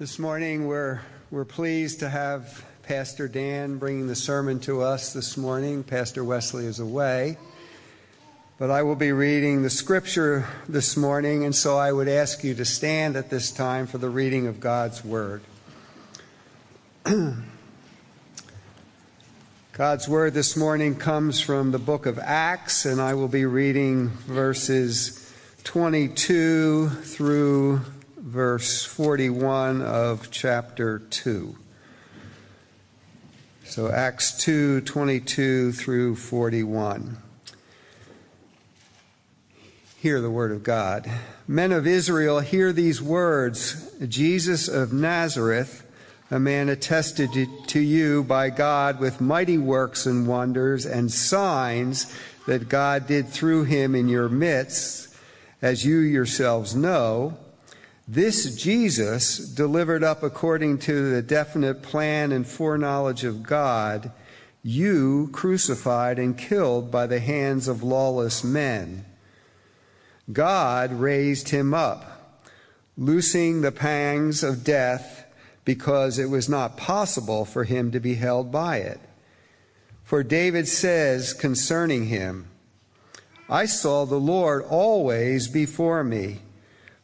This morning, we're, we're pleased to have Pastor Dan bringing the sermon to us this morning. Pastor Wesley is away. But I will be reading the scripture this morning, and so I would ask you to stand at this time for the reading of God's Word. God's Word this morning comes from the book of Acts, and I will be reading verses 22 through verse 41 of chapter 2. So Acts 2 22 through 41. Hear the word of God. Men of Israel, hear these words Jesus of Nazareth, a man attested to you by God with mighty works and wonders and signs that God did through him in your midst, as you yourselves know. This Jesus, delivered up according to the definite plan and foreknowledge of God, you crucified and killed by the hands of lawless men. God raised him up, loosing the pangs of death because it was not possible for him to be held by it. For David says concerning him, I saw the Lord always before me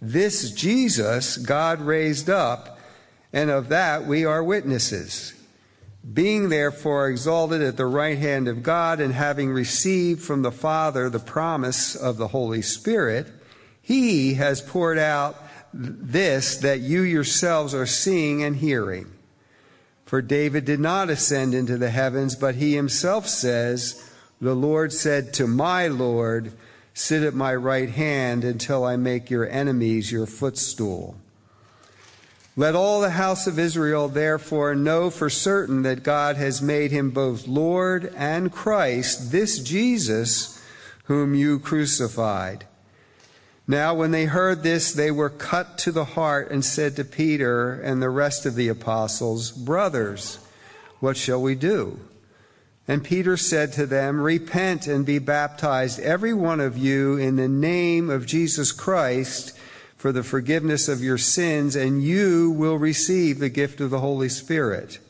This Jesus God raised up, and of that we are witnesses. Being therefore exalted at the right hand of God, and having received from the Father the promise of the Holy Spirit, he has poured out this that you yourselves are seeing and hearing. For David did not ascend into the heavens, but he himself says, The Lord said to my Lord, Sit at my right hand until I make your enemies your footstool. Let all the house of Israel therefore know for certain that God has made him both Lord and Christ, this Jesus whom you crucified. Now, when they heard this, they were cut to the heart and said to Peter and the rest of the apostles, Brothers, what shall we do? And Peter said to them, Repent and be baptized, every one of you, in the name of Jesus Christ for the forgiveness of your sins, and you will receive the gift of the Holy Spirit.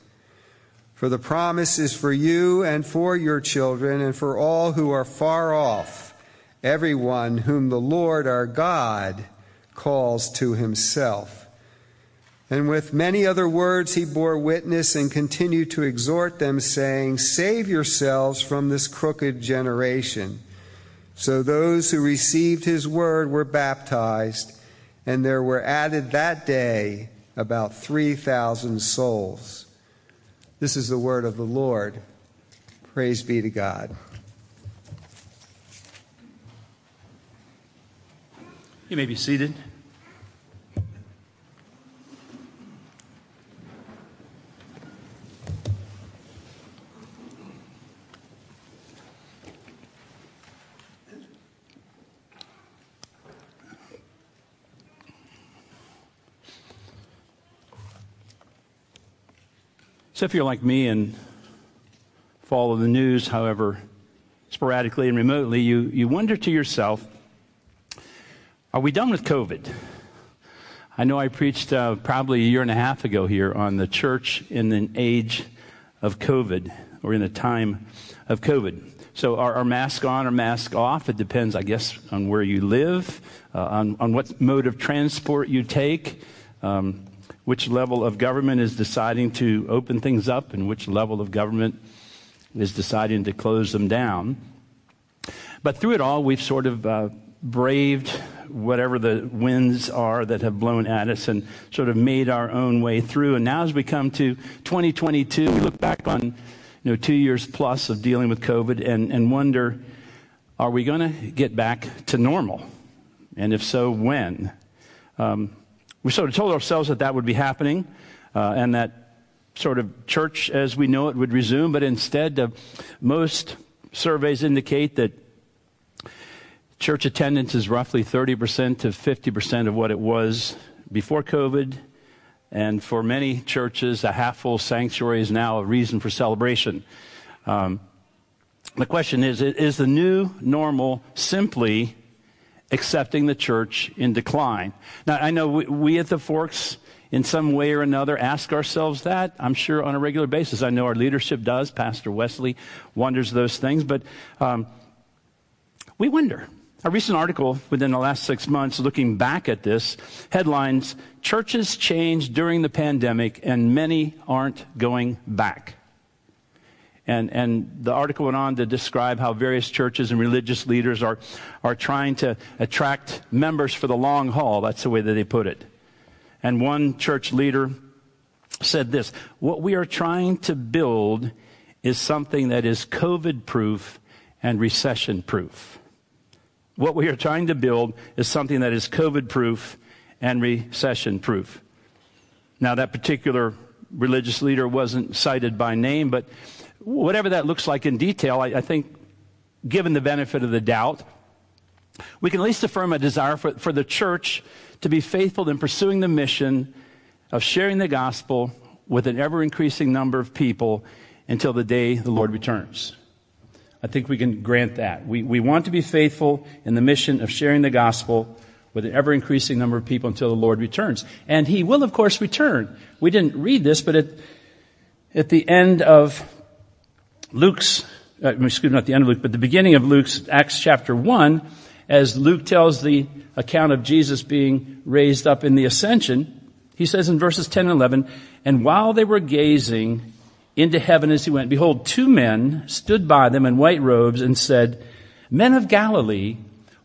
For the promise is for you and for your children and for all who are far off, everyone whom the Lord our God calls to himself. And with many other words he bore witness and continued to exhort them, saying, Save yourselves from this crooked generation. So those who received his word were baptized, and there were added that day about 3,000 souls. This is the word of the Lord. Praise be to God. You may be seated. So if you're like me and follow the news, however, sporadically and remotely, you, you wonder to yourself, are we done with COVID? I know I preached uh, probably a year and a half ago here on the church in the age of COVID, or in the time of COVID. So, are, are mask on or mask off? It depends, I guess, on where you live, uh, on, on what mode of transport you take. Um, which level of government is deciding to open things up and which level of government is deciding to close them down. But through it all, we've sort of uh, braved whatever the winds are that have blown at us and sort of made our own way through. And now as we come to 2022, we look back on you know, two years plus of dealing with COVID and, and wonder, are we going to get back to normal? And if so, when? Um, we sort of told ourselves that that would be happening uh, and that sort of church as we know it would resume, but instead, uh, most surveys indicate that Church attendance is roughly 30% to 50% of what it was before COVID. And for many churches, a half full sanctuary is now a reason for celebration. Um, the question is Is the new normal simply accepting the church in decline? Now, I know we, we at the Forks, in some way or another, ask ourselves that, I'm sure, on a regular basis. I know our leadership does. Pastor Wesley wonders those things. But um, we wonder a recent article within the last six months looking back at this headlines Churches changed during the pandemic and many aren't going back. And, and the article went on to describe how various churches and religious leaders are, are trying to attract members for the long haul. That's the way that they put it. And one church leader said this What we are trying to build is something that is COVID proof and recession proof. What we are trying to build is something that is COVID proof and recession proof. Now, that particular religious leader wasn't cited by name, but whatever that looks like in detail, I, I think, given the benefit of the doubt, we can at least affirm a desire for, for the church to be faithful in pursuing the mission of sharing the gospel with an ever increasing number of people until the day the Lord returns. I think we can grant that. We, we want to be faithful in the mission of sharing the gospel with an ever increasing number of people until the Lord returns. And He will, of course, return. We didn't read this, but at, at the end of Luke's, uh, excuse me, not the end of Luke, but the beginning of Luke's Acts chapter 1, as Luke tells the account of Jesus being raised up in the ascension, he says in verses 10 and 11, and while they were gazing into heaven as he went, behold, two men stood by them in white robes and said, Men of Galilee,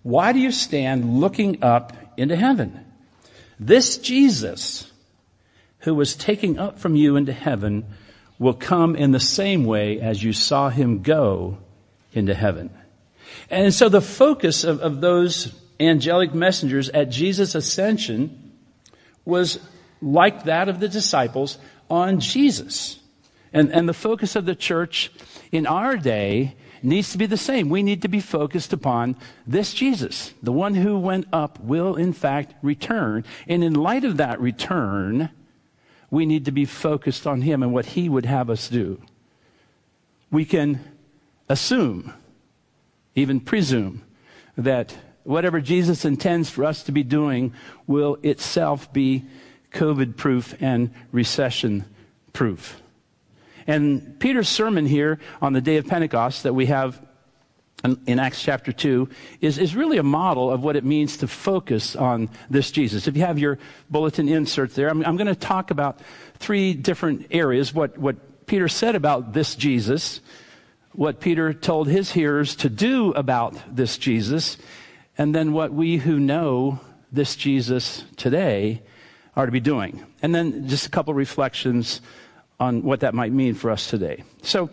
why do you stand looking up into heaven? This Jesus, who was taking up from you into heaven, will come in the same way as you saw him go into heaven. And so the focus of, of those angelic messengers at Jesus' ascension was like that of the disciples on Jesus. And, and the focus of the church in our day needs to be the same. We need to be focused upon this Jesus. The one who went up will, in fact, return. And in light of that return, we need to be focused on him and what he would have us do. We can assume, even presume, that whatever Jesus intends for us to be doing will itself be COVID proof and recession proof. And Peter's sermon here on the day of Pentecost that we have in Acts chapter 2 is, is really a model of what it means to focus on this Jesus. If you have your bulletin insert there, I'm, I'm going to talk about three different areas. What, what Peter said about this Jesus, what Peter told his hearers to do about this Jesus, and then what we who know this Jesus today are to be doing. And then just a couple reflections on what that might mean for us today. So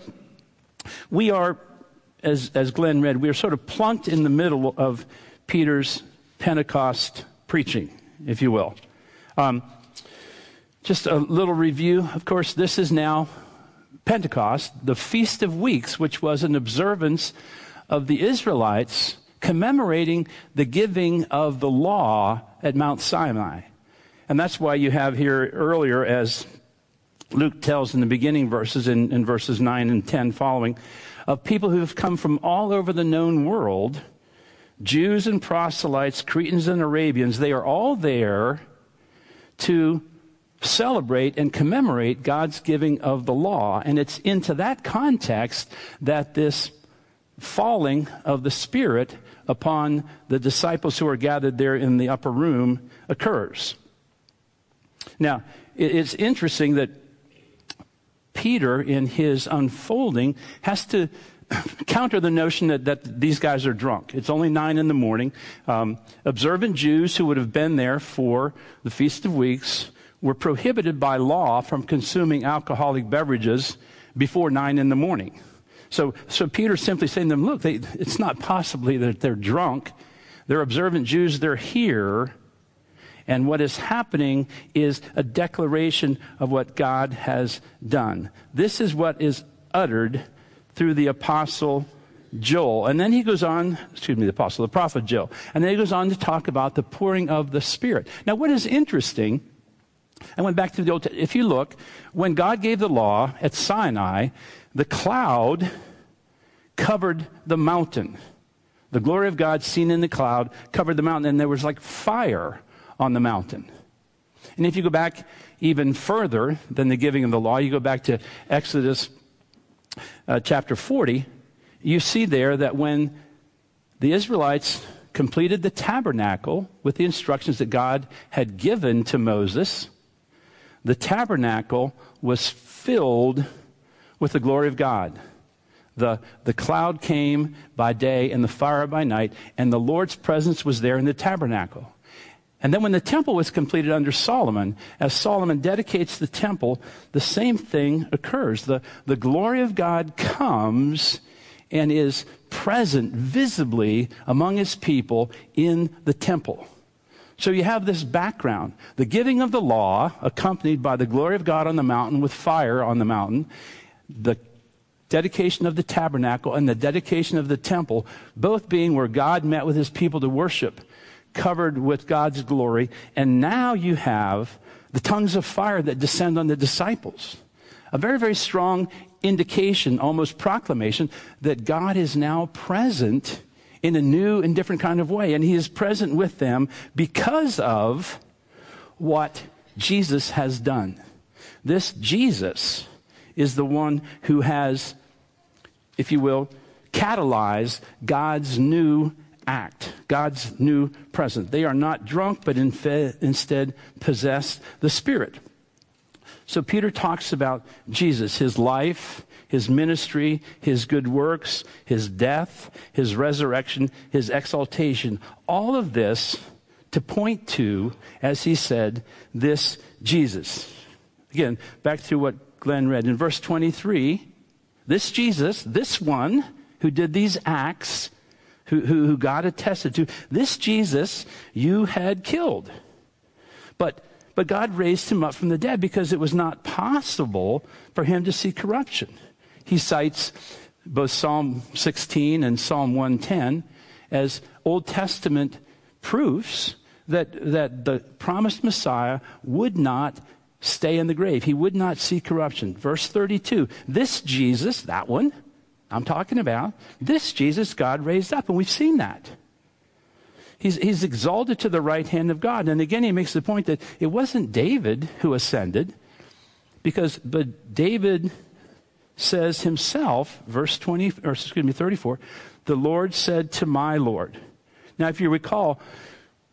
we are, as, as Glenn read, we are sort of plunked in the middle of Peter's Pentecost preaching, if you will. Um, just a little review. Of course, this is now Pentecost, the Feast of Weeks, which was an observance of the Israelites commemorating the giving of the law at Mount Sinai. And that's why you have here earlier, as Luke tells in the beginning verses, in, in verses 9 and 10 following, of people who have come from all over the known world Jews and proselytes, Cretans and Arabians, they are all there to celebrate and commemorate God's giving of the law. And it's into that context that this falling of the Spirit upon the disciples who are gathered there in the upper room occurs. Now, it's interesting that Peter, in his unfolding, has to counter the notion that, that these guys are drunk. It's only nine in the morning. Um, observant Jews who would have been there for the Feast of Weeks were prohibited by law from consuming alcoholic beverages before nine in the morning. So, so Peter's simply saying to them, look, they, it's not possibly that they're drunk. They're observant Jews. They're here. And what is happening is a declaration of what God has done. This is what is uttered through the apostle Joel. And then he goes on, excuse me, the apostle, the prophet Joel. And then he goes on to talk about the pouring of the Spirit. Now, what is interesting, I went back to the Old Testament. If you look, when God gave the law at Sinai, the cloud covered the mountain. The glory of God seen in the cloud covered the mountain, and there was like fire on the mountain. And if you go back even further than the giving of the law, you go back to Exodus uh, chapter 40, you see there that when the Israelites completed the tabernacle with the instructions that God had given to Moses, the tabernacle was filled with the glory of God. The, the cloud came by day and the fire by night, and the Lord's presence was there in the tabernacle. And then when the temple was completed under Solomon, as Solomon dedicates the temple, the same thing occurs. The, the glory of God comes and is present visibly among his people in the temple. So you have this background. The giving of the law, accompanied by the glory of God on the mountain with fire on the mountain, the dedication of the tabernacle and the dedication of the temple, both being where God met with his people to worship covered with God's glory. And now you have the tongues of fire that descend on the disciples. A very, very strong indication, almost proclamation, that God is now present in a new and different kind of way. And He is present with them because of what Jesus has done. This Jesus is the one who has, if you will, catalyzed God's new act, God's new present. They are not drunk, but instead possess the Spirit. So Peter talks about Jesus, his life, his ministry, his good works, his death, his resurrection, his exaltation. All of this to point to, as he said, this Jesus. Again, back to what Glenn read in verse 23. This Jesus, this one who did these acts, who, who, who God attested to, this Jesus you had killed. But, but God raised him up from the dead because it was not possible for him to see corruption. He cites both Psalm 16 and Psalm 110 as Old Testament proofs that, that the promised Messiah would not stay in the grave. He would not see corruption. Verse 32 This Jesus, that one, I'm talking about this Jesus God raised up, and we've seen that. He's, he's exalted to the right hand of God. And again, he makes the point that it wasn't David who ascended, because, but David says himself, verse 20, or excuse me, 34, the Lord said to my Lord. Now, if you recall,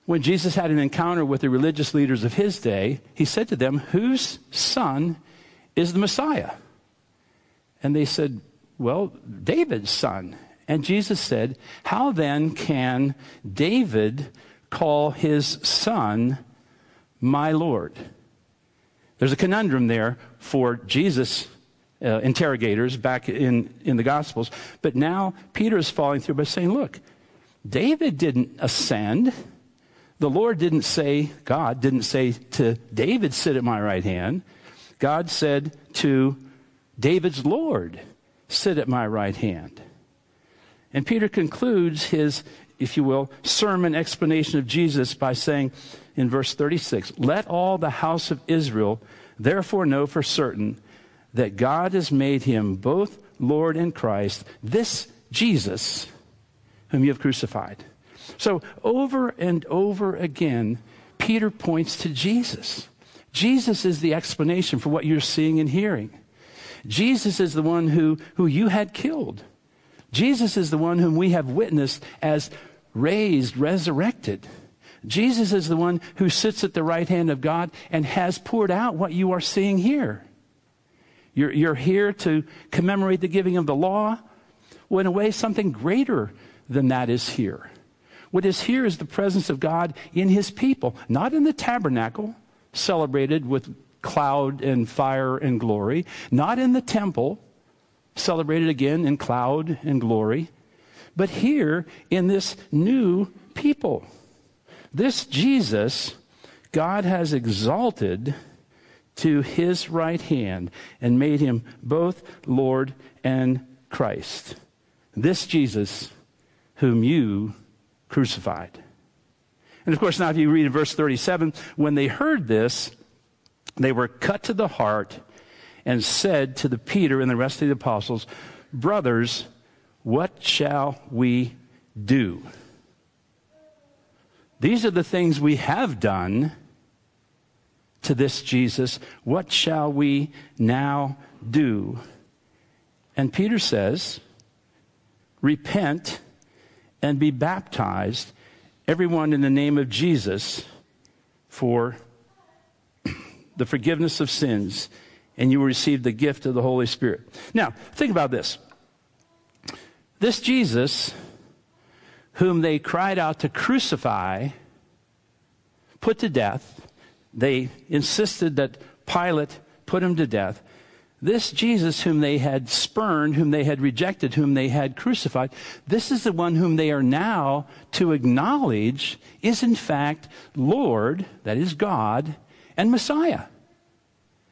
when Jesus had an encounter with the religious leaders of his day, he said to them, Whose son is the Messiah? And they said, well, David's son. And Jesus said, How then can David call his son my Lord? There's a conundrum there for Jesus uh, interrogators back in, in the Gospels. But now Peter is falling through by saying, Look, David didn't ascend. The Lord didn't say, God didn't say to David, Sit at my right hand. God said to David's Lord, sit at my right hand. And Peter concludes his, if you will, sermon explanation of Jesus by saying in verse 36 Let all the house of Israel therefore know for certain that God has made him both Lord and Christ, this Jesus whom you have crucified. So over and over again, Peter points to Jesus. Jesus is the explanation for what you're seeing and hearing. Jesus is the one who, who you had killed. Jesus is the one whom we have witnessed as raised, resurrected. Jesus is the one who sits at the right hand of God and has poured out what you are seeing here. You're, you're here to commemorate the giving of the law. Well, in a way, something greater than that is here. What is here is the presence of God in his people, not in the tabernacle, celebrated with cloud and fire and glory, not in the temple, celebrated again in cloud and glory, but here in this new people. This Jesus, God has exalted to his right hand and made him both Lord and Christ. This Jesus whom you crucified. And of course, now if you read in verse 37, when they heard this, they were cut to the heart and said to the Peter and the rest of the apostles, Brothers, what shall we do? These are the things we have done to this Jesus. What shall we now do? And Peter says, Repent and be baptized, everyone in the name of Jesus, for the forgiveness of sins, and you will receive the gift of the Holy Spirit. Now, think about this. This Jesus, whom they cried out to crucify, put to death, they insisted that Pilate put him to death. This Jesus, whom they had spurned, whom they had rejected, whom they had crucified, this is the one whom they are now to acknowledge is in fact Lord, that is God, and Messiah.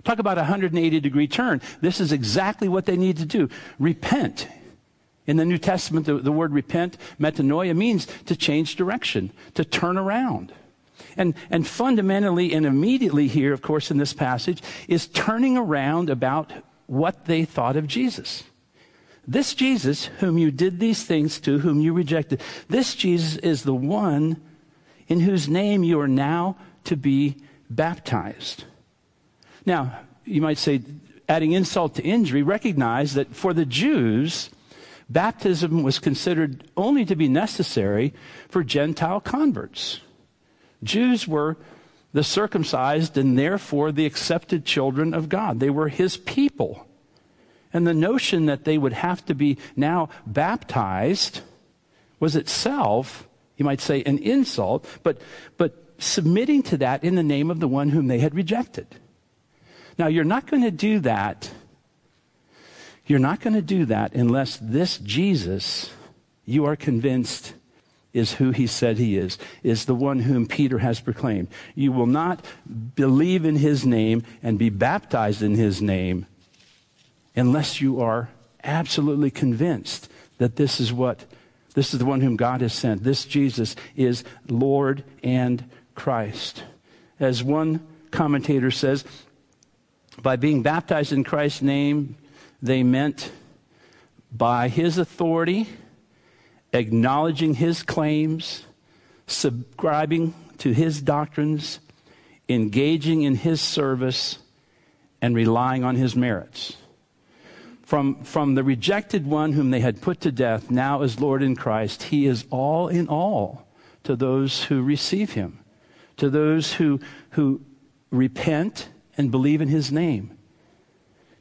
Talk about a 180 degree turn. This is exactly what they need to do. Repent. In the New Testament, the, the word repent, metanoia, means to change direction, to turn around. And, and fundamentally and immediately here, of course, in this passage, is turning around about what they thought of Jesus. This Jesus, whom you did these things to, whom you rejected, this Jesus is the one in whose name you are now to be baptized. Now, you might say, adding insult to injury, recognize that for the Jews, baptism was considered only to be necessary for Gentile converts. Jews were the circumcised and therefore the accepted children of God. They were his people. And the notion that they would have to be now baptized was itself, you might say, an insult, but, but submitting to that in the name of the one whom they had rejected. Now, you're not going to do that. You're not going to do that unless this Jesus, you are convinced, is who he said he is, is the one whom Peter has proclaimed. You will not believe in his name and be baptized in his name unless you are absolutely convinced that this is what this is the one whom God has sent. This Jesus is Lord and Christ. As one commentator says, by being baptized in Christ's name, they meant by his authority acknowledging his claims, subscribing to his doctrines, engaging in his service, and relying on his merits. From, from the rejected one whom they had put to death, now as Lord in Christ, he is all in all to those who receive him, to those who, who repent and believe in his name.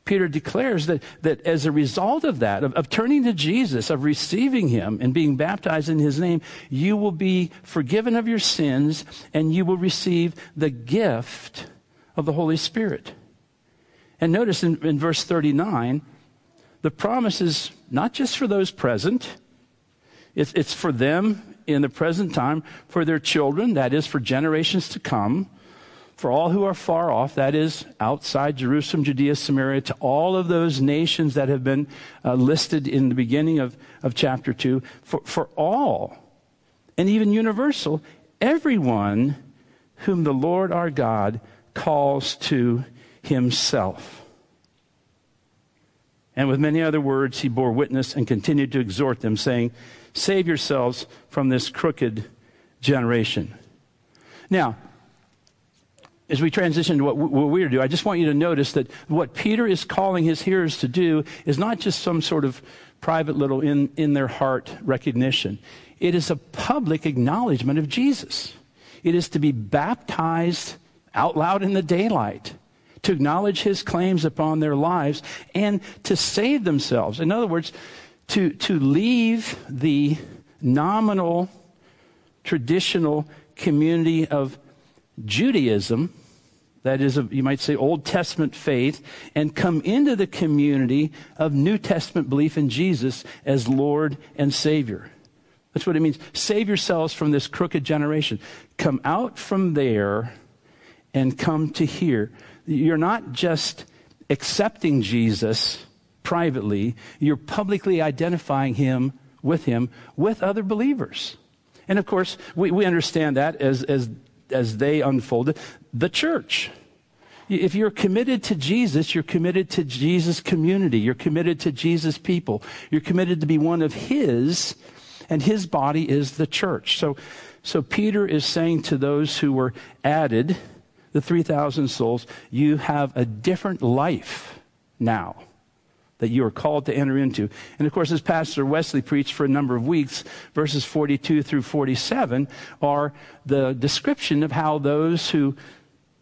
Peter declares that, that as a result of that, of, of turning to Jesus, of receiving him and being baptized in his name, you will be forgiven of your sins and you will receive the gift of the Holy Spirit. And notice in, in verse 39, the promise is not just for those present, it's, it's for them in the present time, for their children, that is, for generations to come for all who are far off, that is, outside Jerusalem, Judea, Samaria, to all of those nations that have been uh, listed in the beginning of, of chapter 2, for, for all, and even universal, everyone whom the Lord our God calls to himself. And with many other words, he bore witness and continued to exhort them, saying, Save yourselves from this crooked generation. Now, as we transition to what, we're to do, I just want you to notice that what Peter is calling his hearers to do is not just some sort of private little in, in their heart recognition. It is a public acknowledgement of Jesus. It is to be baptized out loud in the daylight, to acknowledge his claims upon their lives, and to save themselves. In other words, to, to leave the nominal, traditional community of Judaism, that is, a, you might say, Old Testament faith, and come into the community of New Testament belief in Jesus as Lord and Savior. That's what it means. Save yourselves from this crooked generation. Come out from there and come to here. You're not just accepting Jesus privately, you're publicly identifying him with him with other believers. And of course, we, we understand that as, as, as they unfolded. The church. If you're committed to Jesus, you're committed to Jesus' community. You're committed to Jesus' people. You're committed to be one of His, and His body is the church. So, so Peter is saying to those who were added, the 3,000 souls, you have a different life now that you are called to enter into. And of course, as Pastor Wesley preached for a number of weeks, verses 42 through 47 are the description of how those who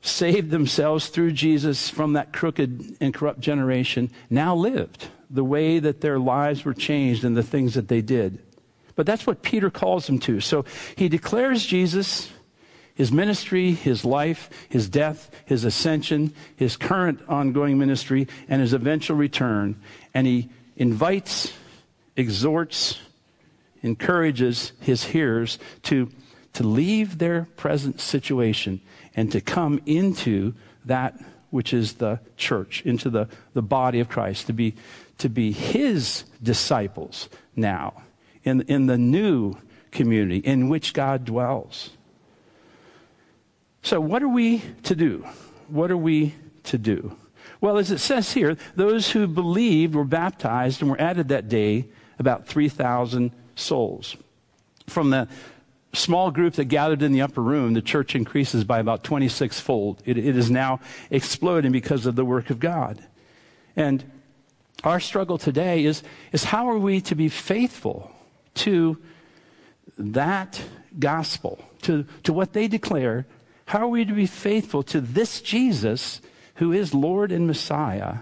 saved themselves through Jesus from that crooked and corrupt generation now lived the way that their lives were changed and the things that they did. But that's what Peter calls them to. So he declares Jesus, his ministry, his life, his death, his ascension, his current ongoing ministry, and his eventual return. And he invites, exhorts, encourages his hearers to, to leave their present situation and to come into that which is the church, into the, the body of Christ, to be, to be his disciples now in, in the new community in which God dwells. So, what are we to do? What are we to do? Well, as it says here, those who believed were baptized and were added that day about 3,000 souls. From the small group that gathered in the upper room, the church increases by about 26 fold. It, it is now exploding because of the work of God. And our struggle today is, is how are we to be faithful to that gospel, to, to what they declare? How are we to be faithful to this Jesus who is Lord and Messiah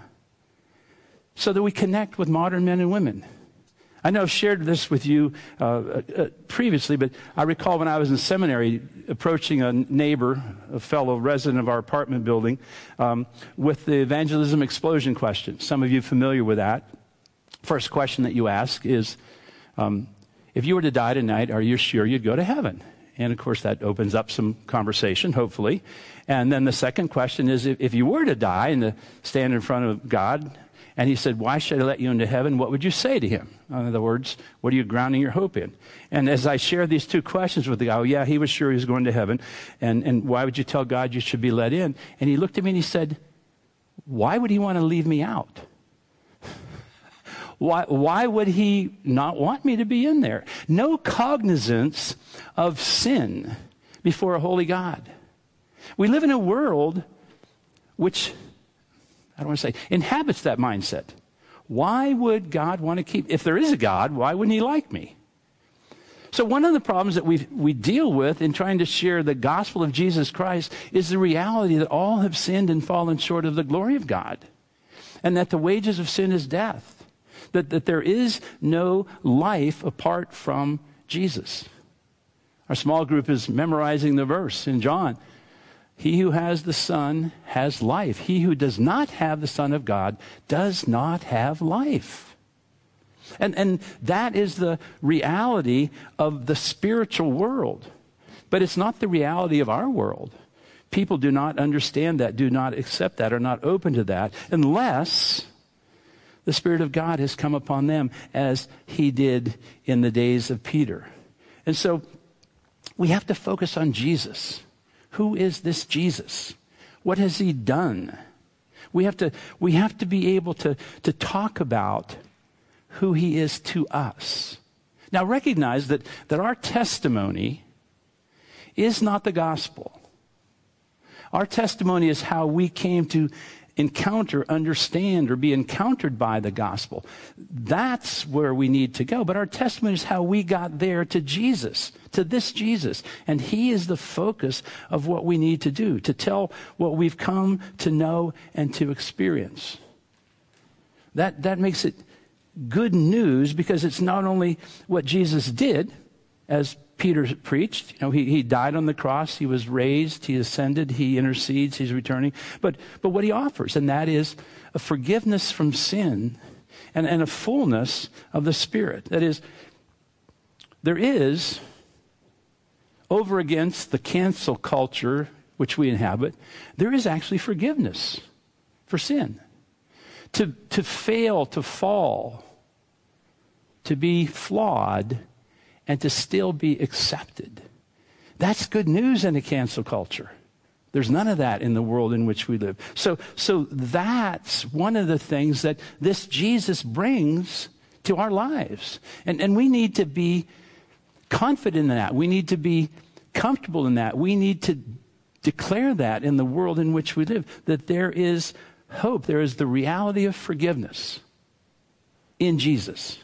so that we connect with modern men and women? I know I've shared this with you uh, uh, previously, but I recall when I was in seminary approaching a neighbor, a fellow resident of our apartment building, um, with the evangelism explosion question. Some of you familiar with that. First question that you ask is um, If you were to die tonight, are you sure you'd go to heaven? And of course, that opens up some conversation, hopefully. And then the second question is if, if you were to die and to stand in front of God, and he said, Why should I let you into heaven? What would you say to him? In other words, what are you grounding your hope in? And as I shared these two questions with the guy, oh, yeah, he was sure he was going to heaven. And, and why would you tell God you should be let in? And he looked at me and he said, Why would he want to leave me out? Why, why would he not want me to be in there? No cognizance of sin before a holy God. We live in a world which I don't want to say, inhabits that mindset. Why would God want to keep, if there is a God, why wouldn't he like me? So, one of the problems that we we deal with in trying to share the gospel of Jesus Christ is the reality that all have sinned and fallen short of the glory of God, and that the wages of sin is death, that, that there is no life apart from Jesus. Our small group is memorizing the verse in John he who has the Son has life. He who does not have the Son of God does not have life. And, and that is the reality of the spiritual world. But it's not the reality of our world. People do not understand that, do not accept that, are not open to that, unless the Spirit of God has come upon them as He did in the days of Peter. And so we have to focus on Jesus. Who is this Jesus? What has he done? We have to, we have to be able to, to talk about who he is to us. Now recognize that, that our testimony is not the gospel. Our testimony is how we came to encounter, understand, or be encountered by the gospel. That's where we need to go. But our testimony is how we got there to Jesus, to this Jesus. And He is the focus of what we need to do, to tell what we've come to know and to experience. That, that makes it good news because it's not only what Jesus did, as Peter preached. You know, he, he died on the cross, he was raised, he ascended, he intercedes, he's returning. But, but what he offers, and that is a forgiveness from sin and, and a fullness of the Spirit. That is, there is, over against the cancel culture which we inhabit, there is actually forgiveness for sin. To, to fail, to fall, to be flawed, and to still be accepted. That's good news in a cancel culture. There's none of that in the world in which we live. So, so that's one of the things that this Jesus brings to our lives. And, and we need to be confident in that. We need to be comfortable in that. We need to declare that in the world in which we live, that there is hope. There is the reality of forgiveness in Jesus.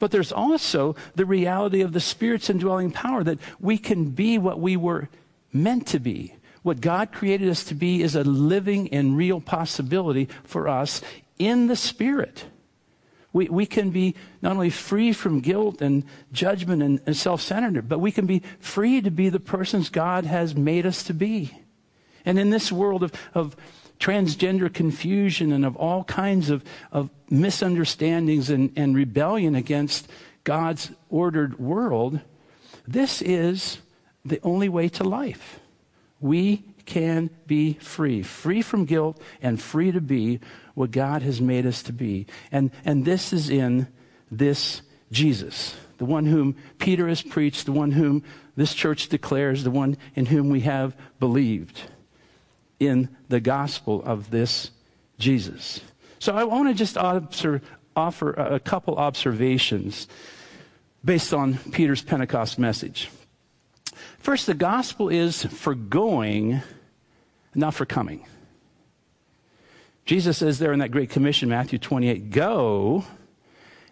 But there's also the reality of the Spirit's indwelling power that we can be what we were meant to be. What God created us to be is a living and real possibility for us in the Spirit. We, we can be not only free from guilt and judgment and, and self centeredness, but we can be free to be the persons God has made us to be. And in this world of, of transgender confusion and of all kinds of, of misunderstandings and, and rebellion against God's ordered world, this is the only way to life. We can be free, free from guilt and free to be what God has made us to be. And, and this is in this Jesus, the one whom Peter has preached, the one whom this church declares, the one in whom we have believed in the gospel of this Jesus. So I want to just observe, offer a couple observations based on Peter's Pentecost message. First, the gospel is for going, not for coming. Jesus says there in that Great Commission, Matthew 28, go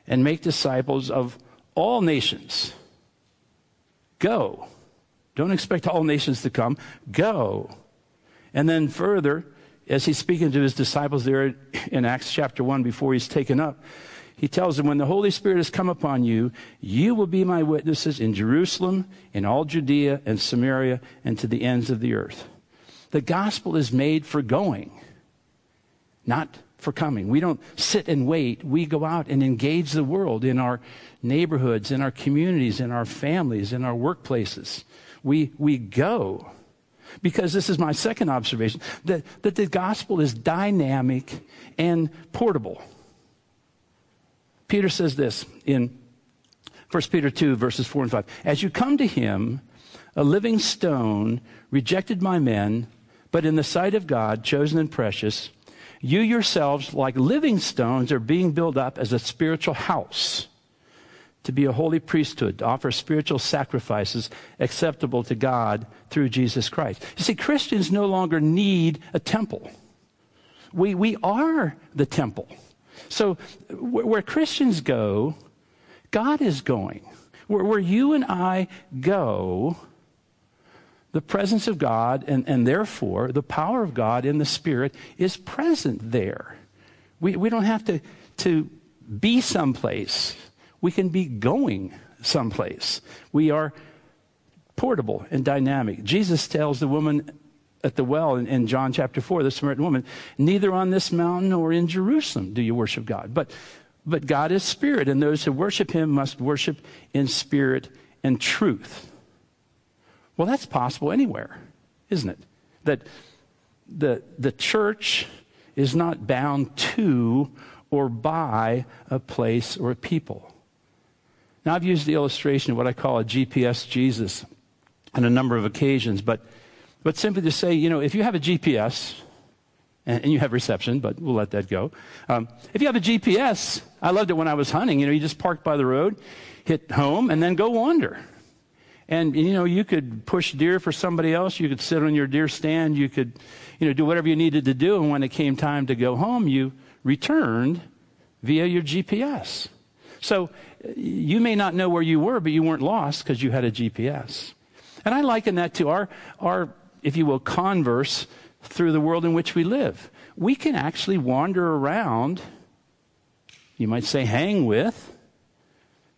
and make disciples of all nations. Go. Don't expect all nations to come. Go and then further, as he's speaking to his disciples there in Acts chapter 1 before he's taken up, he tells them, When the Holy Spirit has come upon you, you will be my witnesses in Jerusalem, in all Judea and Samaria, and to the ends of the earth. The gospel is made for going, not for coming. We don't sit and wait. We go out and engage the world in our neighborhoods, in our communities, in our families, in our workplaces. We, we go because this is my second observation that, that the gospel is dynamic and portable. Peter says this in 1 Peter 2, verses 4 and 5. As you come to him, a living stone, rejected by men, but in the sight of God, chosen and precious, you yourselves, like living stones, are being built up as a spiritual house to be a holy priesthood, to offer spiritual sacrifices acceptable to God through Jesus Christ. You see, Christians no longer need a temple. We, we are the temple. So where Christians go, God is going. Where, where you and I go, the presence of God and, and therefore the power of God in the Spirit is present there. We, we don't have to, to be someplace we can be going someplace. We are portable and dynamic. Jesus tells the woman at the well in, in, John chapter 4, the Samaritan woman, neither on this mountain nor in Jerusalem do you worship God. But, but God is spirit, and those who worship him must worship in spirit and truth. Well, that's possible anywhere, isn't it? That the, the church is not bound to or by a place or a people. Now, I've used the illustration of what I call a GPS Jesus on a number of occasions, but, but simply to say, you know, if you have a GPS, and, and you have reception, but we'll let that go. Um, if you have a GPS, I loved it when I was hunting. You know, you just park by the road, hit home, and then go wander. And, you know, you could push deer for somebody else. You could sit on your deer stand. You could, you know, do whatever you needed to do. And when it came time to go home, you returned via your GPS. So uh, you may not know where you were, but you weren't lost because you had a GPS. And I liken that to our, our, if you will, converse through the world in which we live. We can actually wander around, you might say, hang with,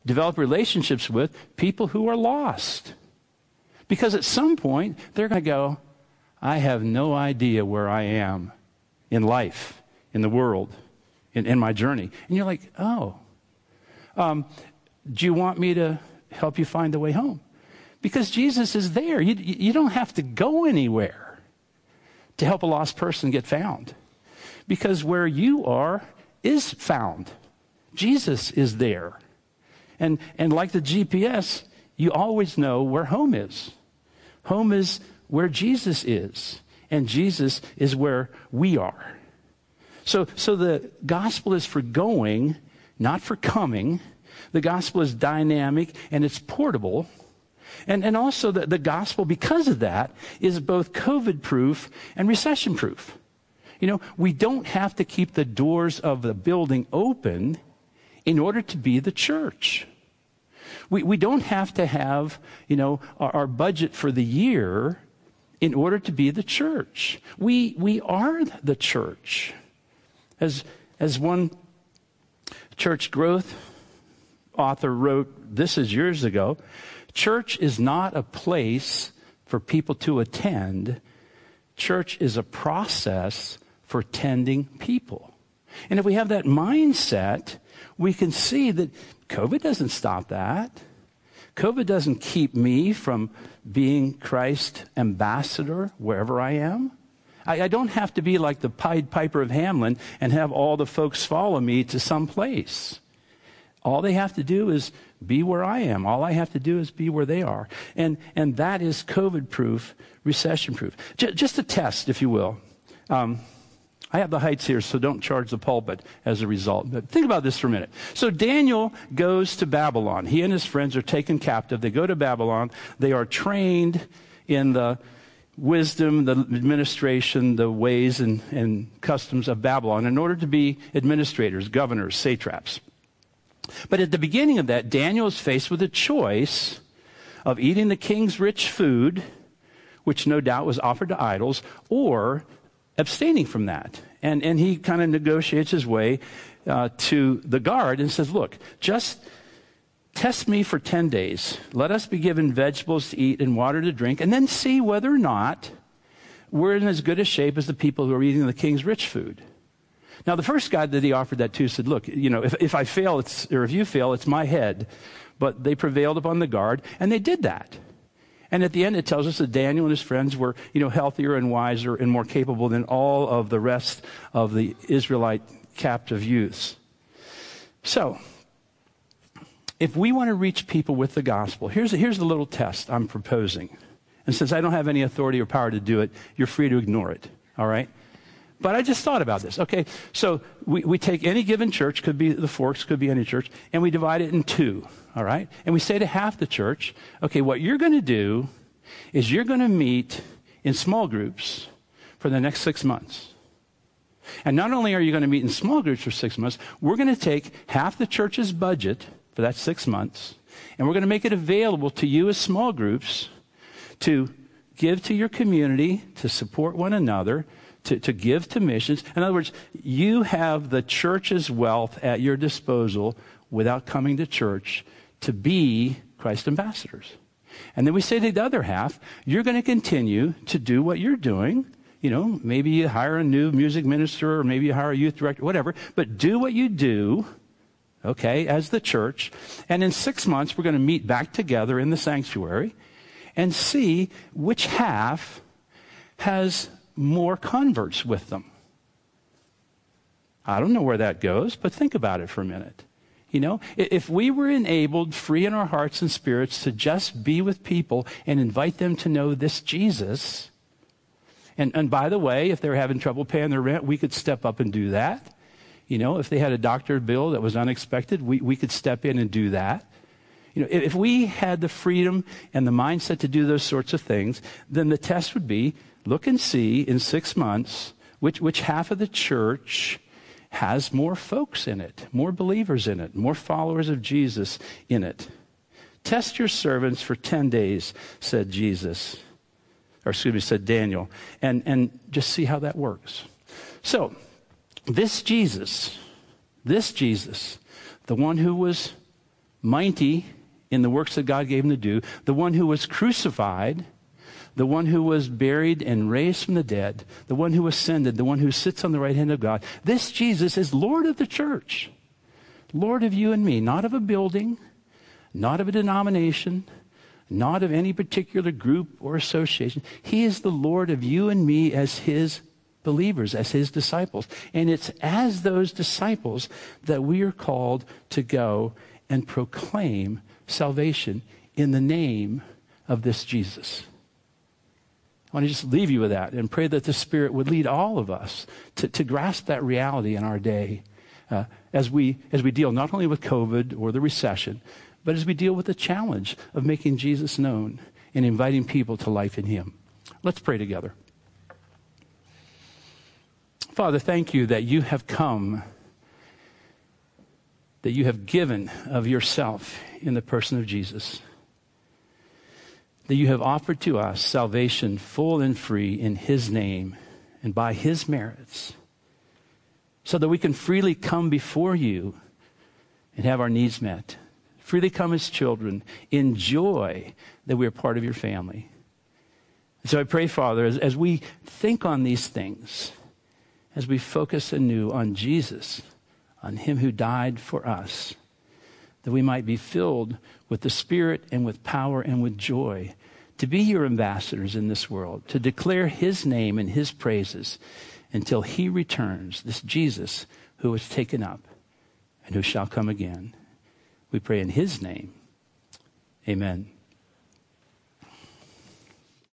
develop relationships with people who are lost. Because at some point, they're going to go, I have no idea where I am in life, in the world, in, in my journey. And you're like, oh, um, do you want me to help you find the way home? Because Jesus is there. You, you don't have to go anywhere to help a lost person get found. Because where you are is found. Jesus is there. And, and like the GPS, you always know where home is. Home is where Jesus is, and Jesus is where we are. So, so the gospel is for going, not for coming. The gospel is dynamic and it's portable. And, and also, the, the gospel, because of that, is both COVID proof and recession proof. You know, we don't have to keep the doors of the building open in order to be the church. We, we don't have to have, you know, our, our budget for the year in order to be the church. We, we are the church. As, as one church growth author wrote, this is years ago, church is not a place for people to attend. Church is a process for tending people. And if we have that mindset, we can see that COVID doesn't stop that. COVID doesn't keep me from being Christ ambassador wherever I am. I, I, don't have to be like the Pied Piper of Hamelin and have all the folks follow me to some place. All they have to do is be where I am. All I have to do is be where they are. And, and that is COVID proof, recession proof. J- just a test, if you will. Um, I have the heights here, so don't charge the pulpit as a result. But think about this for a minute. So Daniel goes to Babylon. He and his friends are taken captive. They go to Babylon. They are trained in the wisdom, the administration, the ways and, and customs of Babylon in order to be administrators, governors, satraps. But at the beginning of that, Daniel is faced with a choice of eating the king's rich food, which no doubt was offered to idols, or abstaining from that. And, and he kind of negotiates his way uh, to the guard and says, Look, just test me for 10 days. Let us be given vegetables to eat and water to drink, and then see whether or not we're in as good a shape as the people who are eating the king's rich food. Now, the first guy that he offered that to said, Look, you know, if, if I fail, it's, or if you fail, it's my head. But they prevailed upon the guard, and they did that. And at the end, it tells us that Daniel and his friends were, you know, healthier and wiser and more capable than all of the rest of the Israelite captive youths. So, if we want to reach people with the gospel, here's, here's the little test I'm proposing. And since I don't have any authority or power to do it, you're free to ignore it. All right? But I just thought about this. Okay, so we, we take any given church, could be the Forks, could be any church, and we divide it in two all right? And we say to half the church, okay, what you're going to do is you're going to meet in small groups for the next six months. And not only are you going to meet in small groups for six months, we're going to take half the church's budget for that six months, and we're going to make it available to you as small groups to give to your community, to support one another, to, to give to missions. In other words, you have the church's wealth at your disposal without coming to church to be Christ ambassadors. And then we say to the other half, you're going to continue to do what you're doing. You know, maybe you hire a new music minister or maybe you hire a youth director, whatever, but do what you do, okay, as the church. And in six months, we're going to meet back together in the sanctuary and see which half has more converts with them. I don't know where that goes, but think about it for a minute. You know, if we were enabled, free in our hearts and spirits, to just be with people and invite them to know this Jesus, and, and by the way, if they're having trouble paying their rent, we could step up and do that. You know, if they had a doctor bill that was unexpected, we, we could step in and do that. You know, if we had the freedom and the mindset to do those sorts of things, then the test would be look and see in six months which, which half of the church has more folks in it, more believers in it, more followers of Jesus in it. Test your servants for 10 days, said Jesus. Or excuse me, said Daniel. And, and just see how that works. So, this Jesus, this Jesus, the one who was mighty in the works that God gave him to do, the one who was crucified, the one who was buried and raised from the dead, the one who ascended, the one who sits on the right hand of God. This Jesus is Lord of the church, Lord of you and me, not of a building, not of a denomination, not of any particular group or association. He is the Lord of you and me as his believers, as his disciples. And it's as those disciples that we are called to go and proclaim salvation in the name of this Jesus. I want to just leave you with that and pray that the Spirit would lead all of us to, to grasp that reality in our day uh, as, we, as we deal not only with COVID or the recession, but as we deal with the challenge of making Jesus known and inviting people to life in Him. Let's pray together. Father, thank you that you have come, that you have given of yourself in the person of Jesus that you have offered to us salvation full and free in His name and by His merits, so that we can freely come before you and have our needs met. Freely come as children, enjoy that we are part of your family. So I pray, Father, as, as we think on these things, as we focus anew on Jesus, on Him who died for us, that we might be filled with the Spirit and with power and with joy to be your ambassadors in this world, to declare his name and his praises until he returns, this Jesus who was taken up and who shall come again. We pray in his name. Amen.